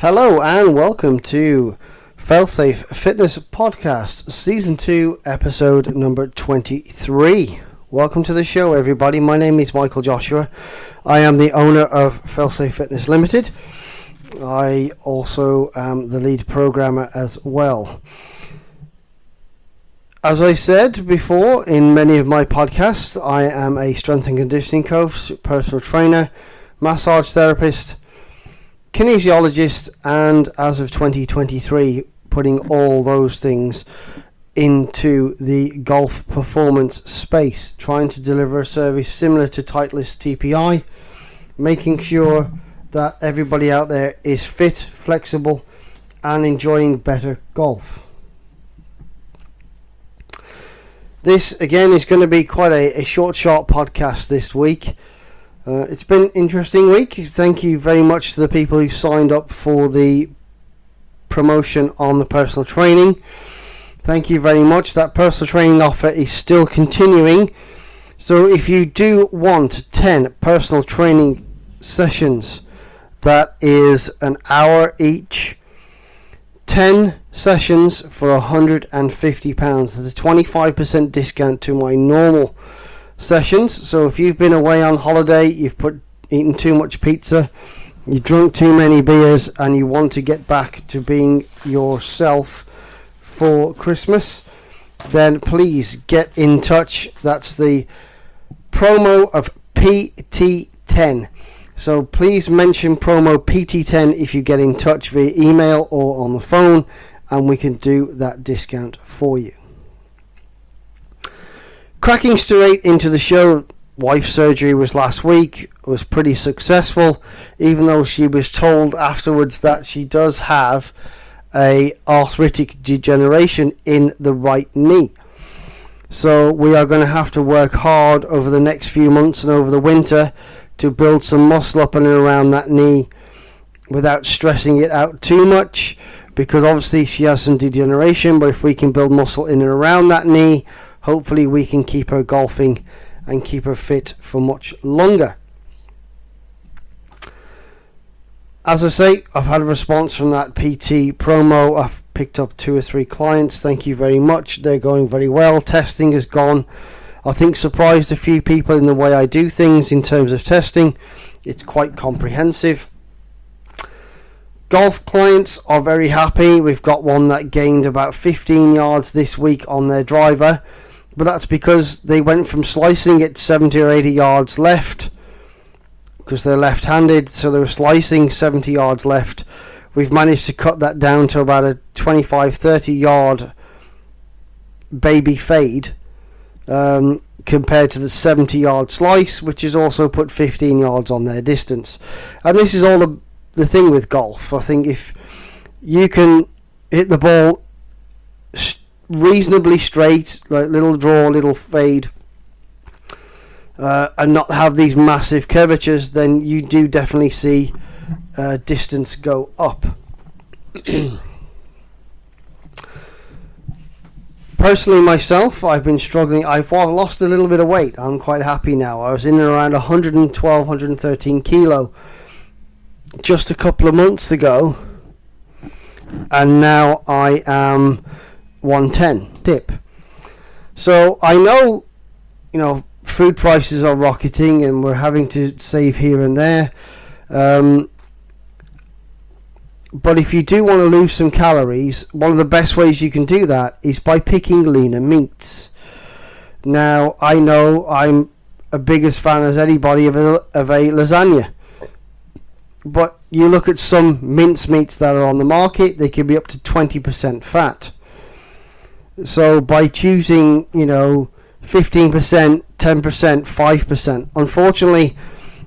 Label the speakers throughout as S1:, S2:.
S1: Hello and welcome to Failsafe Fitness Podcast, Season 2, Episode number 23. Welcome to the show, everybody. My name is Michael Joshua. I am the owner of Failsafe Fitness Limited. I also am the lead programmer as well. As I said before in many of my podcasts, I am a strength and conditioning coach, personal trainer, massage therapist, kinesiologist, and as of 2023, putting all those things into the golf performance space, trying to deliver a service similar to Titleist TPI, making sure that everybody out there is fit, flexible, and enjoying better golf. This again is going to be quite a, a short, short podcast this week. Uh, it's been an interesting week. Thank you very much to the people who signed up for the promotion on the personal training. Thank you very much. That personal training offer is still continuing. So if you do want 10 personal training sessions, that is an hour each. 10 sessions for £150. There's a 25% discount to my normal sessions. So if you've been away on holiday, you've put eaten too much pizza, you drunk too many beers, and you want to get back to being yourself for Christmas, then please get in touch. That's the promo of PT10. So please mention promo PT10 if you get in touch via email or on the phone, and we can do that discount for you. Cracking straight into the show, wife surgery was last week, was pretty successful, even though she was told afterwards that she does have a arthritic degeneration in the right knee. So we are going to have to work hard over the next few months and over the winter to build some muscle up and around that knee without stressing it out too much because obviously she has some degeneration but if we can build muscle in and around that knee hopefully we can keep her golfing and keep her fit for much longer. As I say I've had a response from that PT promo. I've picked up two or three clients. Thank you very much. They're going very well. Testing has gone. I think surprised a few people in the way I do things in terms of testing. It's quite comprehensive. Golf clients are very happy. We've got one that gained about 15 yards this week on their driver, but that's because they went from slicing it 70 or 80 yards left because they're left handed, so they were slicing 70 yards left. We've managed to cut that down to about a 25 30 yard baby fade um, compared to the 70 yard slice, which has also put 15 yards on their distance. And this is all the, the thing with golf. I think if you can hit the ball reasonably straight, like little draw, little fade, uh, and not have these massive curvatures, then you do definitely see uh, distance go up. personally myself i've been struggling. I've lost a little bit of weight. I'm quite happy now. I was in and around 112 113 kilo just a couple of months ago and now i am 110 tip so i know you know food prices are rocketing and we're having to save here and there um, but if you do want to lose some calories, one of the best ways you can do that is by picking leaner meats. Now, I know I'm a biggest fan as anybody of a, of a lasagna. But you look at some mince meats that are on the market, they can be up to 20% fat. So by choosing, you know, 15%, 10%, 5%, unfortunately,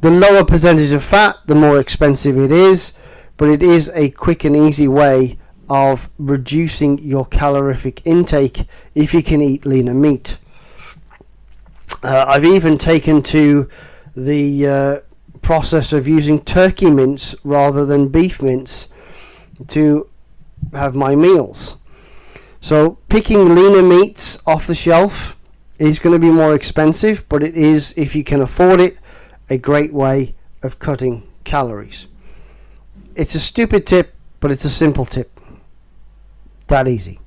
S1: the lower percentage of fat, the more expensive it is but it is a quick and easy way of reducing your calorific intake if you can eat leaner meat. Uh, I've even taken to the uh, process of using turkey mince rather than beef mince to have my meals. So picking leaner meats off the shelf is going to be more expensive, but it is, if you can afford it, a great way of cutting calories it's a stupid tip, but it's a simple tip. That easy.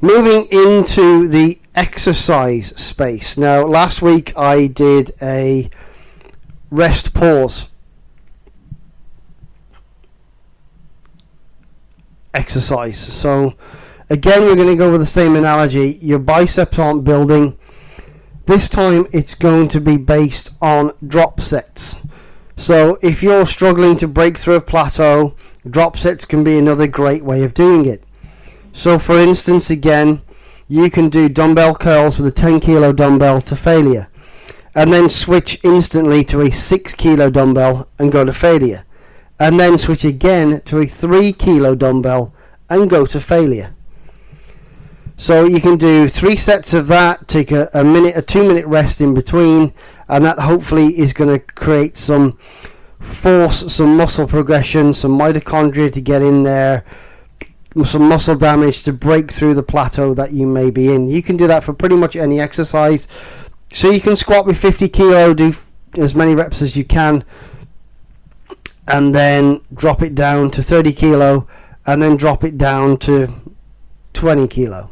S1: Moving into the exercise space. Now, last week I did a rest pause exercise. So, again, we're going to go with the same analogy. Your biceps aren't building. This time it's going to be based on drop sets. So, if you're struggling to break through a plateau, drop sets can be another great way of doing it. So, for instance, again, you can do dumbbell curls with a 10 kilo dumbbell to failure, and then switch instantly to a 6 kilo dumbbell and go to failure, and then switch again to a 3 kilo dumbbell and go to failure. So you can do three sets of that, take a, a minute, a two minute rest in between, and that hopefully is going to create some force, some muscle progression, some mitochondria to get in there, some muscle damage to break through the plateau that you may be in. You can do that for pretty much any exercise. So you can squat with 50 kilo, do as many reps as you can, and then drop it down to 30 kilo, and then drop it down to 20 kilo.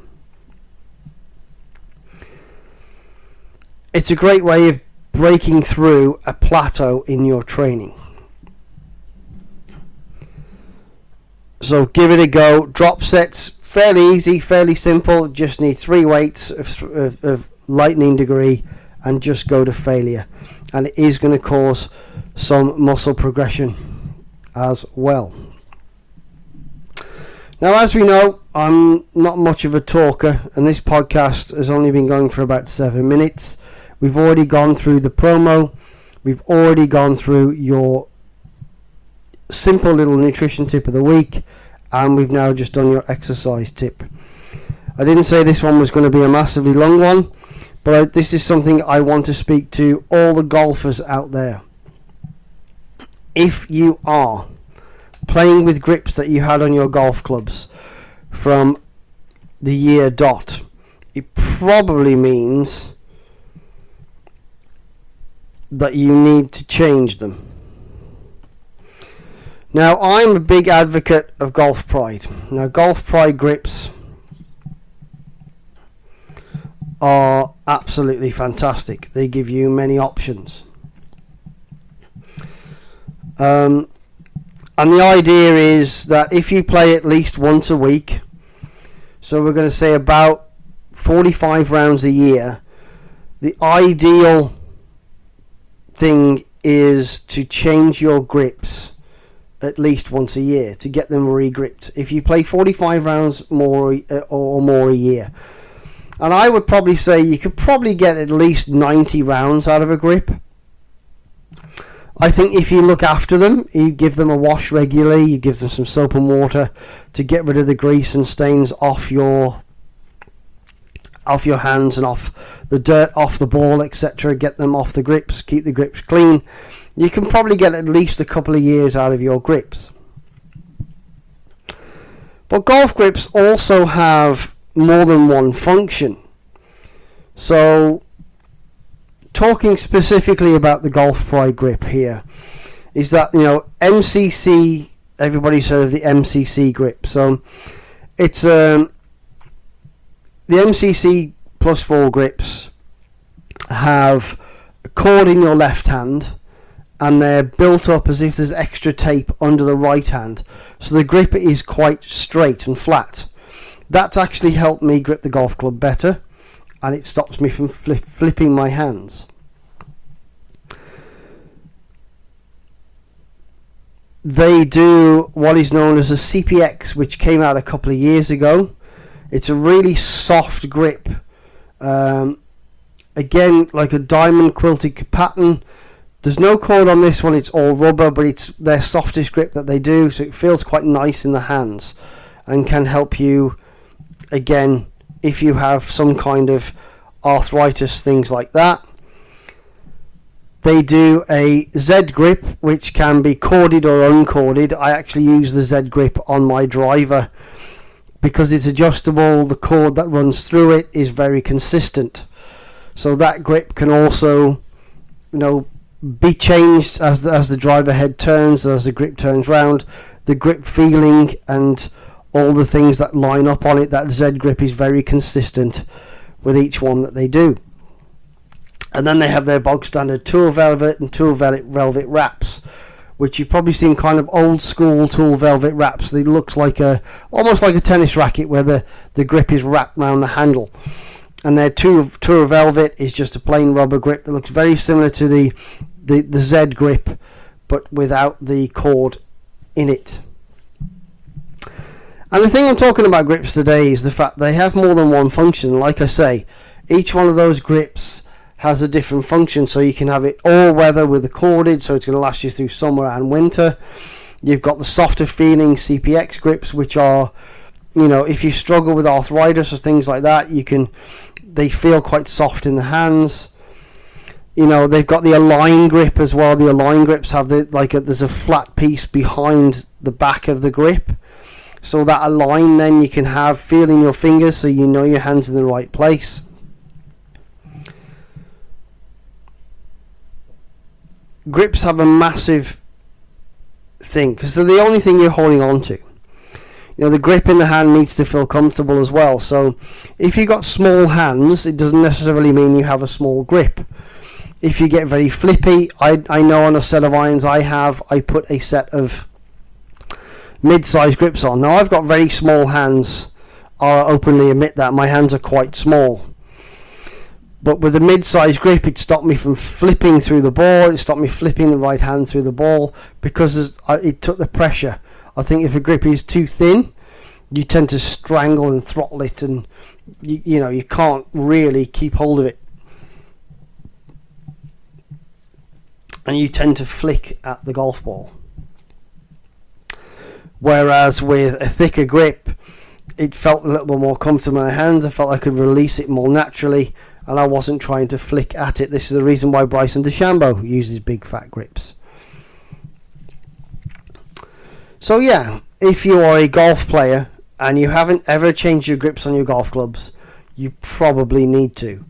S1: It's a great way of breaking through a plateau in your training. So give it a go. Drop sets, fairly easy, fairly simple. Just need three weights of, of, of lightning degree and just go to failure. And it is going to cause some muscle progression as well. Now, as we know, I'm not much of a talker, and this podcast has only been going for about seven minutes. We've already gone through the promo, we've already gone through your simple little nutrition tip of the week, and we've now just done your exercise tip. I didn't say this one was going to be a massively long one, but this is something I want to speak to all the golfers out there. If you are playing with grips that you had on your golf clubs from the year dot, it probably means that you need to change them. Now, I'm a big advocate of Golf Pride. Now, Golf Pride grips are absolutely fantastic. They give you many options. Um, and the idea is that if you play at least once a week, so we're going to say about 45 rounds a year, the ideal thing is to change your grips at least once a year to get them re-gripped. If you play 45 rounds more uh, or more a year, and I would probably say you could probably get at least 90 rounds out of a grip. I think if you look after them, you give them a wash regularly, you give them some soap and water to get rid of the grease and stains off your off your hands and off the dirt off the ball, etc. Get them off the grips, keep the grips clean you can probably get at least a couple of years out of your grips. But golf grips also have more than one function. So, talking specifically about the Golf Pride grip here, is that, you know, MCC, everybody's heard of the MCC grip. So, it's um, the MCC plus four grips have a cord in your left hand and they're built up as if there's extra tape under the right hand. So the grip is quite straight and flat. That's actually helped me grip the golf club better and it stops me from flipping my hands. They do what is known as a CPX, which came out a couple of years ago. It's a really soft grip. Um, again, like a diamond quilted pattern there's no cord on this one, it's all rubber, but it's their softest grip that they do, so it feels quite nice in the hands and can help you again if you have some kind of arthritis, things like that. They do a Z grip, which can be corded or uncorded. I actually use the Z grip on my driver because it's adjustable. The cord that runs through it is very consistent. So that grip can also, you know, be changed as the, as the driver head turns, as the grip turns round. The grip feeling and all the things that line up on it, that Z grip is very consistent with each one that they do. And then they have their bog standard Tour Velvet and Tour Velvet, velvet wraps, which you've probably seen kind of old school Tour Velvet wraps. It looks like a almost like a tennis racket where the, the grip is wrapped around the handle. And their Tour, Tour Velvet is just a plain rubber grip that looks very similar to the, the, the Z grip, but without the cord in it. And the thing I'm talking about grips today is the fact they have more than one function. Like I say, each one of those grips has a different function. So you can have it all weather with the corded, so it's going to last you through summer and winter. You've got the softer feeling CPX grips, which are, you know, if you struggle with arthritis or things like that, you can. They feel quite soft in the hands. You know, they've got the align grip as well. The align grips have the like a, there's a flat piece behind the back of the grip so that align then you can have feeling your fingers so you know your hands in the right place. Grips have a massive thing because they're the only thing you're holding on to. You know, the grip in the hand needs to feel comfortable as well. So, if you've got small hands, it doesn't necessarily mean you have a small grip. If you get very flippy, I, I know on a set of irons I have, I put a set of mid-sized grips on. Now I've got very small hands. I'll openly admit that my hands are quite small. But with the mid-sized grip, it stopped me from flipping through the ball. It stopped me flipping the right hand through the ball because it took the pressure. I think if a grip is too thin, you tend to strangle and throttle it, and you, you know you can't really keep hold of it. And you tend to flick at the golf ball. Whereas with a thicker grip, it felt a little bit more comfortable in my hands. I felt I could release it more naturally, and I wasn't trying to flick at it. This is the reason why Bryson DeChambeau uses big fat grips. So yeah, if you are a golf player and you haven't ever changed your grips on your golf clubs, you probably need to.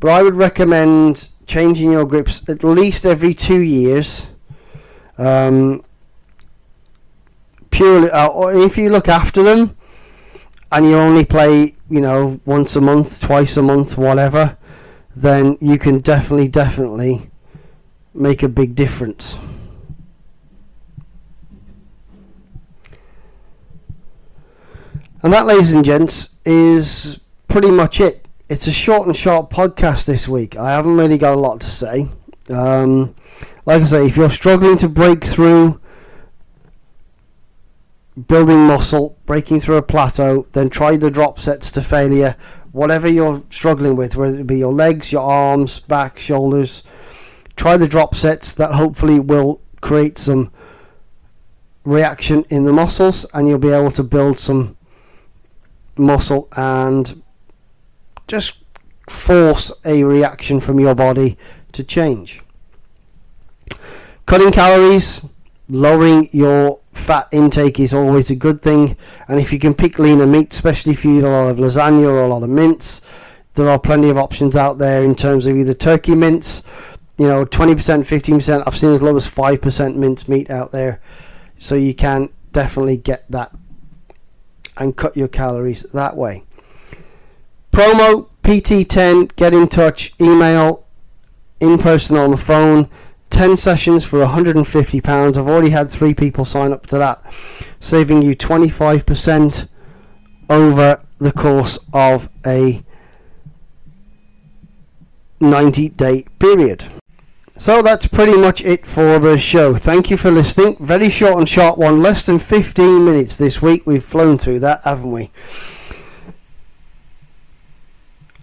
S1: But I would recommend changing your grips at least every two years. Um, purely, uh, or if you look after them, and you only play, you know, once a month, twice a month, whatever, then you can definitely, definitely make a big difference. And that, ladies and gents, is pretty much it. It's a short and sharp podcast this week. I haven't really got a lot to say. Um, like I say, if you're struggling to break through building muscle, breaking through a plateau, then try the drop sets to failure. Whatever you're struggling with, whether it be your legs, your arms, back, shoulders, try the drop sets that hopefully will create some reaction in the muscles and you'll be able to build some muscle and just force a reaction from your body to change. Cutting calories, lowering your fat intake is always a good thing. And if you can pick leaner meat, especially if you eat a lot of lasagna or a lot of mince, there are plenty of options out there in terms of either turkey mince, you know, 20%, 15%. I've seen as low as 5% mince meat out there. So you can definitely get that and cut your calories that way. Promo PT10, get in touch, email, in person on the phone. 10 sessions for £150. I've already had three people sign up to that, saving you 25% over the course of a 90 day period. So that's pretty much it for the show. Thank you for listening. Very short and sharp one, less than 15 minutes this week. We've flown through that, haven't we?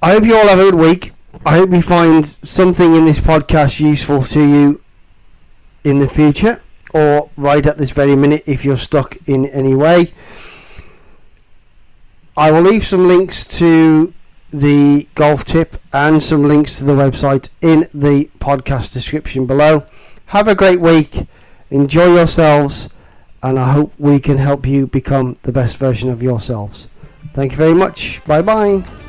S1: I hope you all have a good week. I hope you find something in this podcast useful to you in the future or right at this very minute if you're stuck in any way. I will leave some links to the golf tip and some links to the website in the podcast description below. Have a great week, enjoy yourselves, and I hope we can help you become the best version of yourselves. Thank you very much. Bye bye.